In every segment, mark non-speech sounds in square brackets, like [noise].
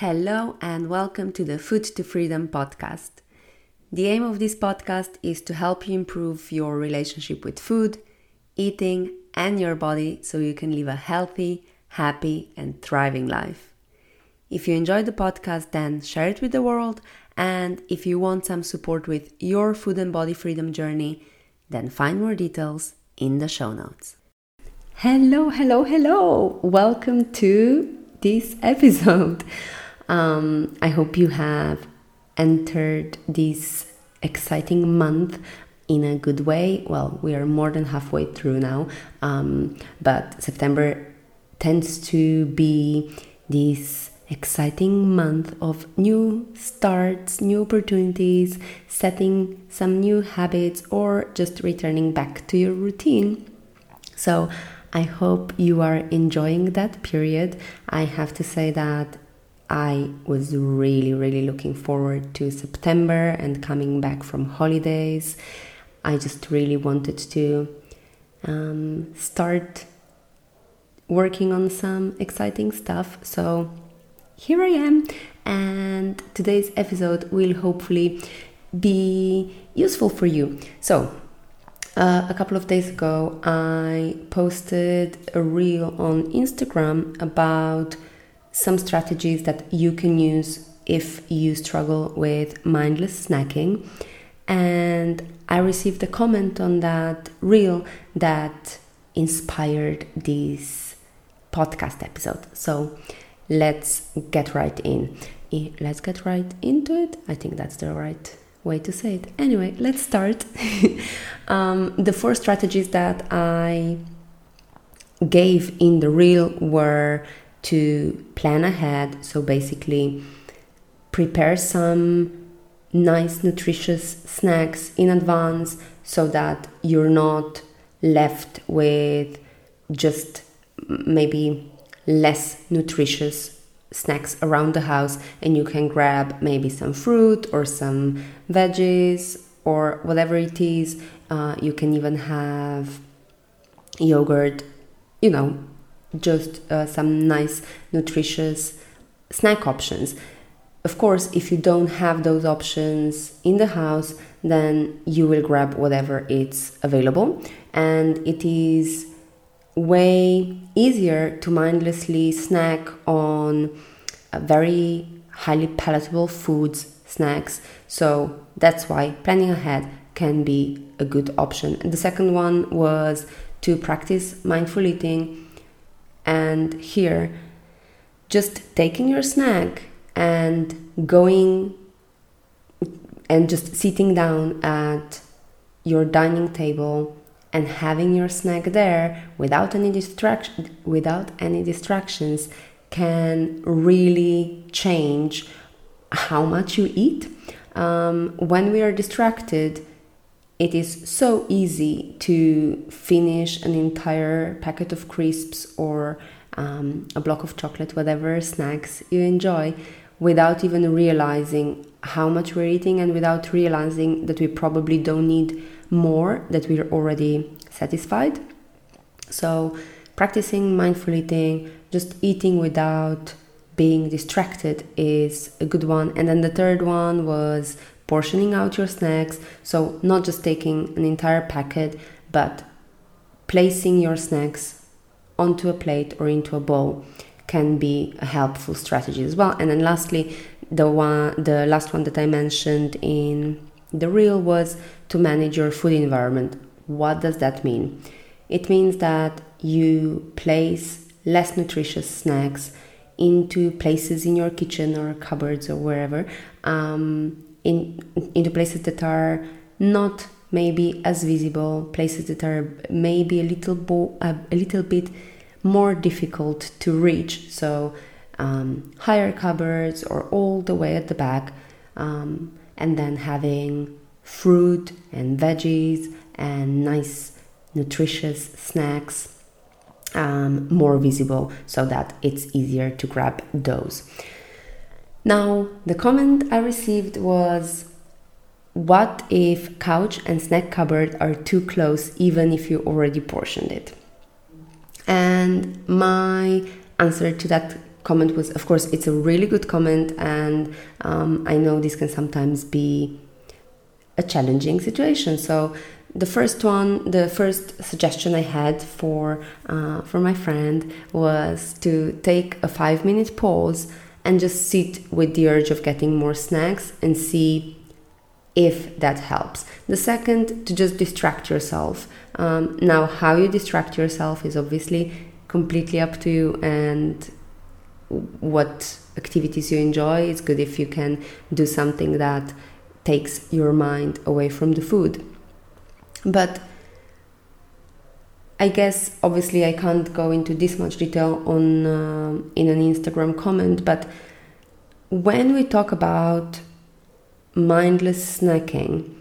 Hello, and welcome to the Food to Freedom podcast. The aim of this podcast is to help you improve your relationship with food, eating, and your body so you can live a healthy, happy, and thriving life. If you enjoyed the podcast, then share it with the world. And if you want some support with your food and body freedom journey, then find more details in the show notes. Hello, hello, hello! Welcome to this [laughs] episode. Um, I hope you have entered this exciting month in a good way. Well, we are more than halfway through now, um, but September tends to be this exciting month of new starts, new opportunities, setting some new habits, or just returning back to your routine. So, I hope you are enjoying that period. I have to say that I was really, really looking forward to September and coming back from holidays. I just really wanted to um, start working on some exciting stuff. So here I am, and today's episode will hopefully be useful for you. So, uh, a couple of days ago, I posted a reel on Instagram about some strategies that you can use if you struggle with mindless snacking. And I received a comment on that reel that inspired this podcast episode. So let's get right in. Let's get right into it. I think that's the right way to say it. Anyway, let's start. [laughs] um, the four strategies that I gave in the reel were to plan ahead. So basically, prepare some nice, nutritious snacks in advance so that you're not left with just maybe less nutritious snacks around the house and you can grab maybe some fruit or some veggies or whatever it is. Uh, you can even have yogurt, you know, just uh, some nice, nutritious snack options. Of course, if you don't have those options in the house, then you will grab whatever it's available, and it is way easier to mindlessly snack on very highly palatable foods, snacks. So that's why planning ahead can be a good option. And the second one was to practice mindful eating and here, just taking your snack and going and just sitting down at your dining table and having your snack there without any distraction without any distractions can really change how much you eat. Um, when we are distracted it is so easy to finish an entire packet of crisps or um, a block of chocolate, whatever snacks you enjoy, without even realizing how much we're eating and without realizing that we probably don't need more, that we're already satisfied. So, practicing mindful eating, just eating without being distracted is a good one. And then the third one was portioning out your snacks. So, not just taking an entire packet, but placing your snacks onto a plate or into a bowl can be a helpful strategy as well. And then lastly, the one the last one that I mentioned in the reel was to manage your food environment. What does that mean? It means that you place less nutritious snacks into places in your kitchen or cupboards or wherever um, in into places that are not maybe as visible, places that are maybe a little bo- a, a little bit more difficult to reach. So um, higher cupboards or all the way at the back, um, and then having fruit and veggies and nice nutritious snacks um, more visible so that it's easier to grab those. Now, the comment I received was What if couch and snack cupboard are too close even if you already portioned it? And my answer to that comment was, of course, it's a really good comment, and um, I know this can sometimes be a challenging situation. So the first one, the first suggestion I had for uh, for my friend was to take a five minute pause and just sit with the urge of getting more snacks and see if that helps. The second, to just distract yourself. Um, now, how you distract yourself is obviously completely up to you and what activities you enjoy. It's good if you can do something that takes your mind away from the food. But I guess obviously I can't go into this much detail on uh, in an Instagram comment, but when we talk about mindless snacking,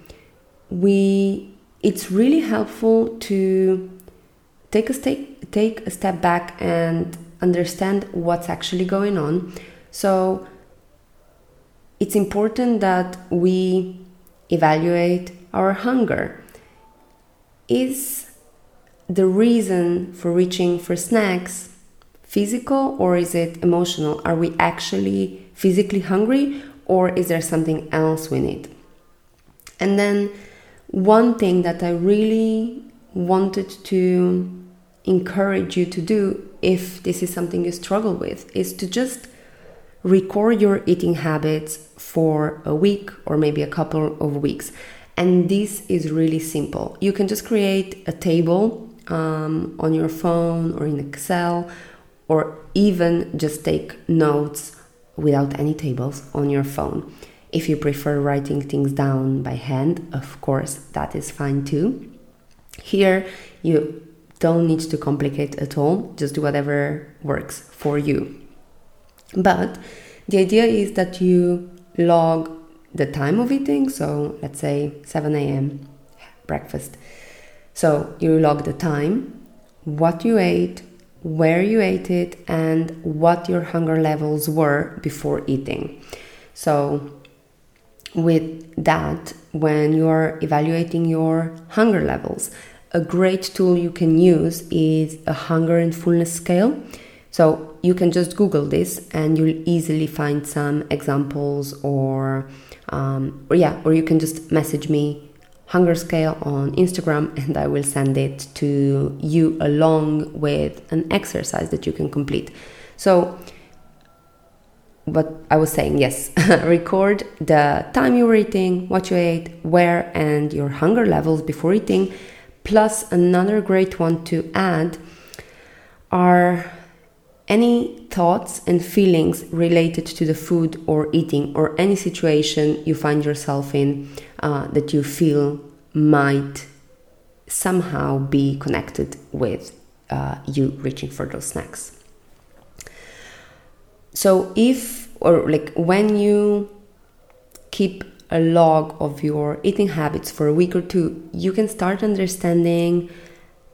we it's really helpful to take a step take a step back and understand what's actually going on. So it's important that we evaluate our hunger. Is the reason for reaching for snacks physical or is it emotional? Are we actually physically hungry or is there something else we need? And then one thing that I really wanted to encourage you to do if this is something you struggle with is to just record your eating habits for a week or maybe a couple of weeks. And this is really simple. You can just create a table um, on your phone or in Excel, or even just take notes without any tables on your phone. If you prefer writing things down by hand, of course, that is fine too. Here, you don't need to complicate at all, just do whatever works for you. But the idea is that you log the time of eating, so let's say 7 a.m. breakfast. So you log the time, what you ate, where you ate it, and what your hunger levels were before eating. So, with that, when you are evaluating your hunger levels, a great tool you can use is a hunger and fullness scale. So you can just Google this and you'll easily find some examples or, um, or yeah, or you can just message me hunger scale on Instagram and I will send it to you along with an exercise that you can complete. So what I was saying, yes, [laughs] record the time you were eating, what you ate, where, and your hunger levels before eating Plus, another great one to add are any thoughts and feelings related to the food or eating or any situation you find yourself in uh, that you feel might somehow be connected with uh, you reaching for those snacks. So, if or like when you keep a log of your eating habits for a week or two, you can start understanding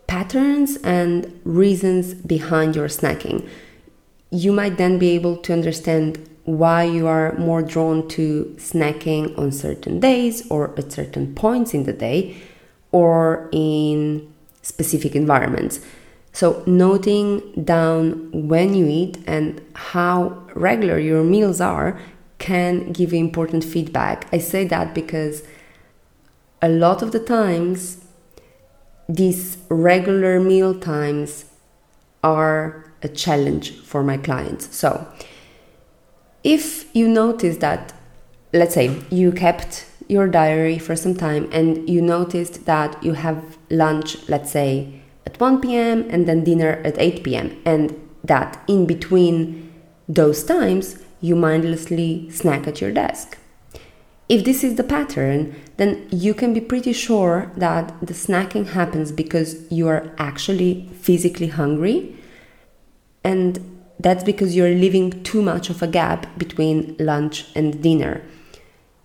patterns and reasons behind your snacking. You might then be able to understand why you are more drawn to snacking on certain days or at certain points in the day or in specific environments. So, noting down when you eat and how regular your meals are can give you important feedback. I say that because a lot of the times these regular meal times are a challenge for my clients. So, if you notice that, let's say you kept your diary for some time and you noticed that you have lunch, let's say at 1 p.m. and then dinner at 8 p.m., and that in between those times you mindlessly snack at your desk. If this is the pattern, then you can be pretty sure that the snacking happens because you are actually physically hungry, and that's because you're leaving too much of a gap between lunch and dinner.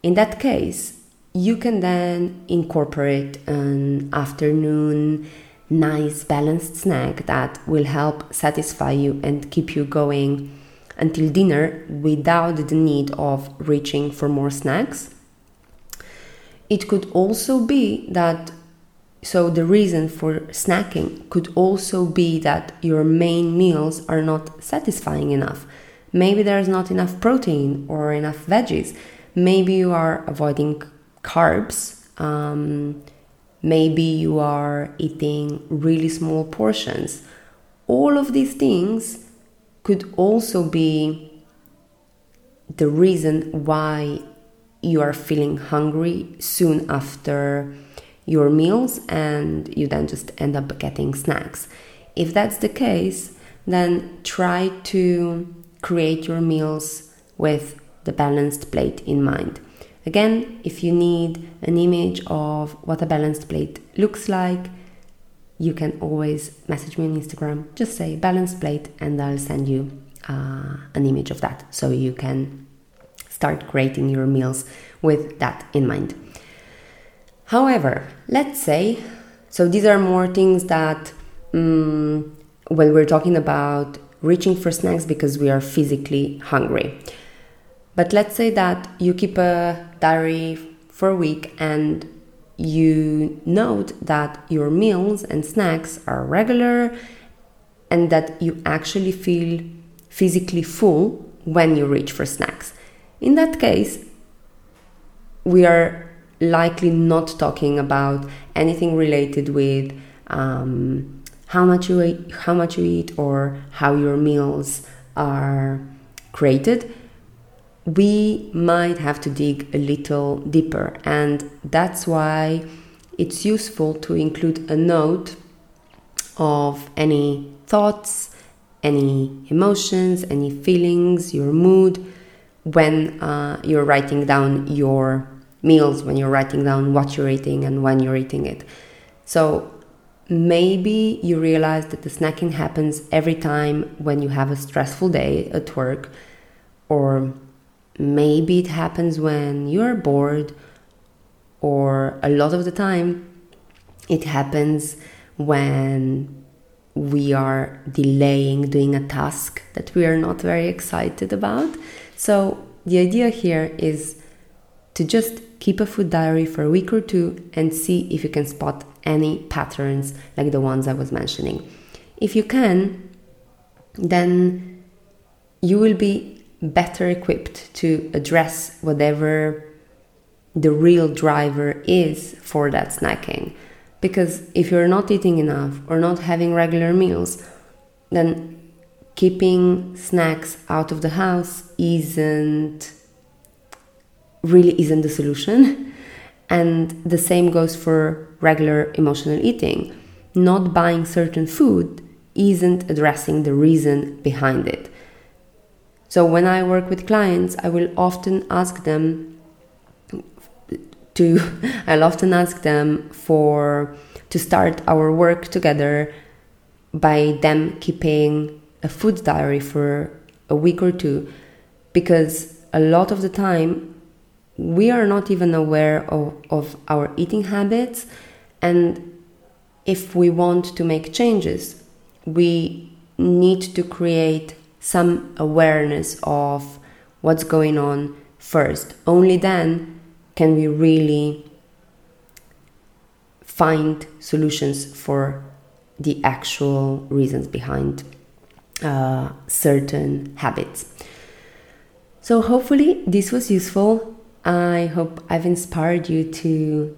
In that case, you can then incorporate an afternoon nice balanced snack that will help satisfy you and keep you going until dinner without the need of reaching for more snacks. It could also be that, so the reason for snacking could also be that your main meals are not satisfying enough. Maybe there's not enough protein or enough veggies. Maybe you are avoiding carbs. Um, maybe you are eating really small portions. All of these things could also be the reason why you are feeling hungry soon after your meals and you then just end up getting snacks. If that's the case, then try to create your meals with the balanced plate in mind. Again, if you need an image of what a balanced plate looks like, you can always message me on Instagram. Just say balanced plate, and I'll send you uh, an image of that so you can start creating your meals with that in mind. However, let's say, so these are more things that um, when we're talking about reaching for snacks because we are physically hungry. But let's say that you keep a diary for a week and you note that your meals and snacks are regular and that you actually feel physically full when you reach for snacks. In that case, we are likely not talking about anything related with um, how much you eat, how much you eat, or how your meals are created. We might have to dig a little deeper, and that's why it's useful to include a note of any thoughts, any emotions, any feelings, your mood when uh, you're writing down your meals, when you're writing down what you're eating and when you're eating it. So maybe you realize that the snacking happens every time when you have a stressful day at work, or maybe it happens when you're bored, or a lot of the time it happens when we are delaying doing a task that we are not very excited about. So, the idea here is to just keep a food diary for a week or two and see if you can spot any patterns like the ones I was mentioning. If you can, then you will be better equipped to address whatever the real driver is for that snacking. Because if you're not eating enough or not having regular meals, then keeping snacks out of the house isn't really isn't the solution. And the same goes for regular emotional eating. Not buying certain food isn't addressing the reason behind it. So when I work with clients, I will often ask them to [laughs] I'll often ask them for to start our work together by them keeping a food diary for a week or two because a lot of the time we are not even aware of, of our eating habits and if we want to make changes we need to create some awareness of what's going on first only then can we really find solutions for the actual reasons behind uh, certain habits. So, hopefully, this was useful. I hope I've inspired you to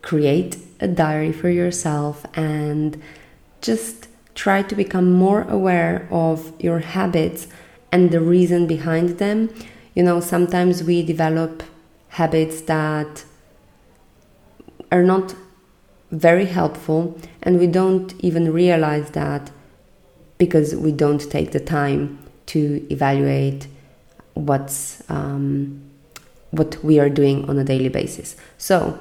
create a diary for yourself and just try to become more aware of your habits and the reason behind them. You know, sometimes we develop habits that are not very helpful and we don't even realize that because we don't take the time to evaluate what's um, what we are doing on a daily basis. So,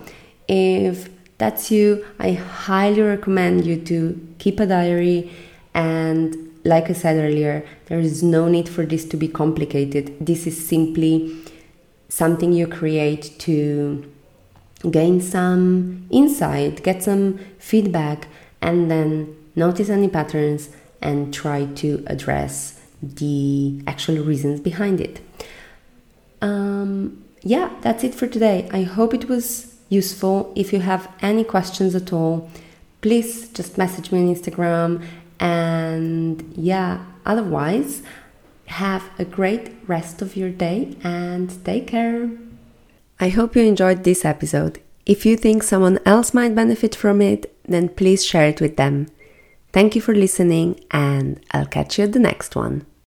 if that's you, I highly recommend you to keep a diary. And like I said earlier, there is no need for this to be complicated. This is simply something you create to gain some insight, get some feedback, and then notice any patterns and try to address the actual reasons behind it. Yeah, that's it for today. I hope it was useful. If you have any questions at all, please just message me on Instagram. And yeah, otherwise, Have a great rest of your day and take care. I hope you enjoyed this episode. If you think someone else might benefit from it, then please share it with them. Thank you for listening, and I'll catch you at the next one.